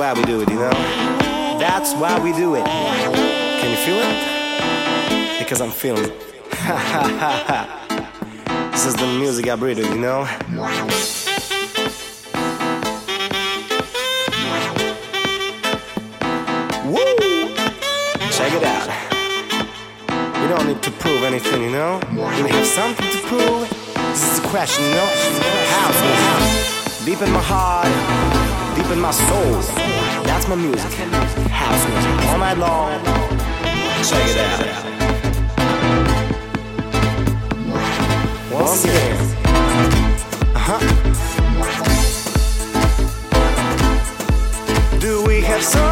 do it, you know? That's why we do it. Can you feel it? Because I'm feeling it. this is the music I breathe, you know? Woo! Check it out. You don't need to prove anything, you know? You have something to prove. This is the question, you know? House music. Deep in my heart, deep in my soul. That's my music. House music. All night long. Check it out. Once again. Uh huh. Do we have some?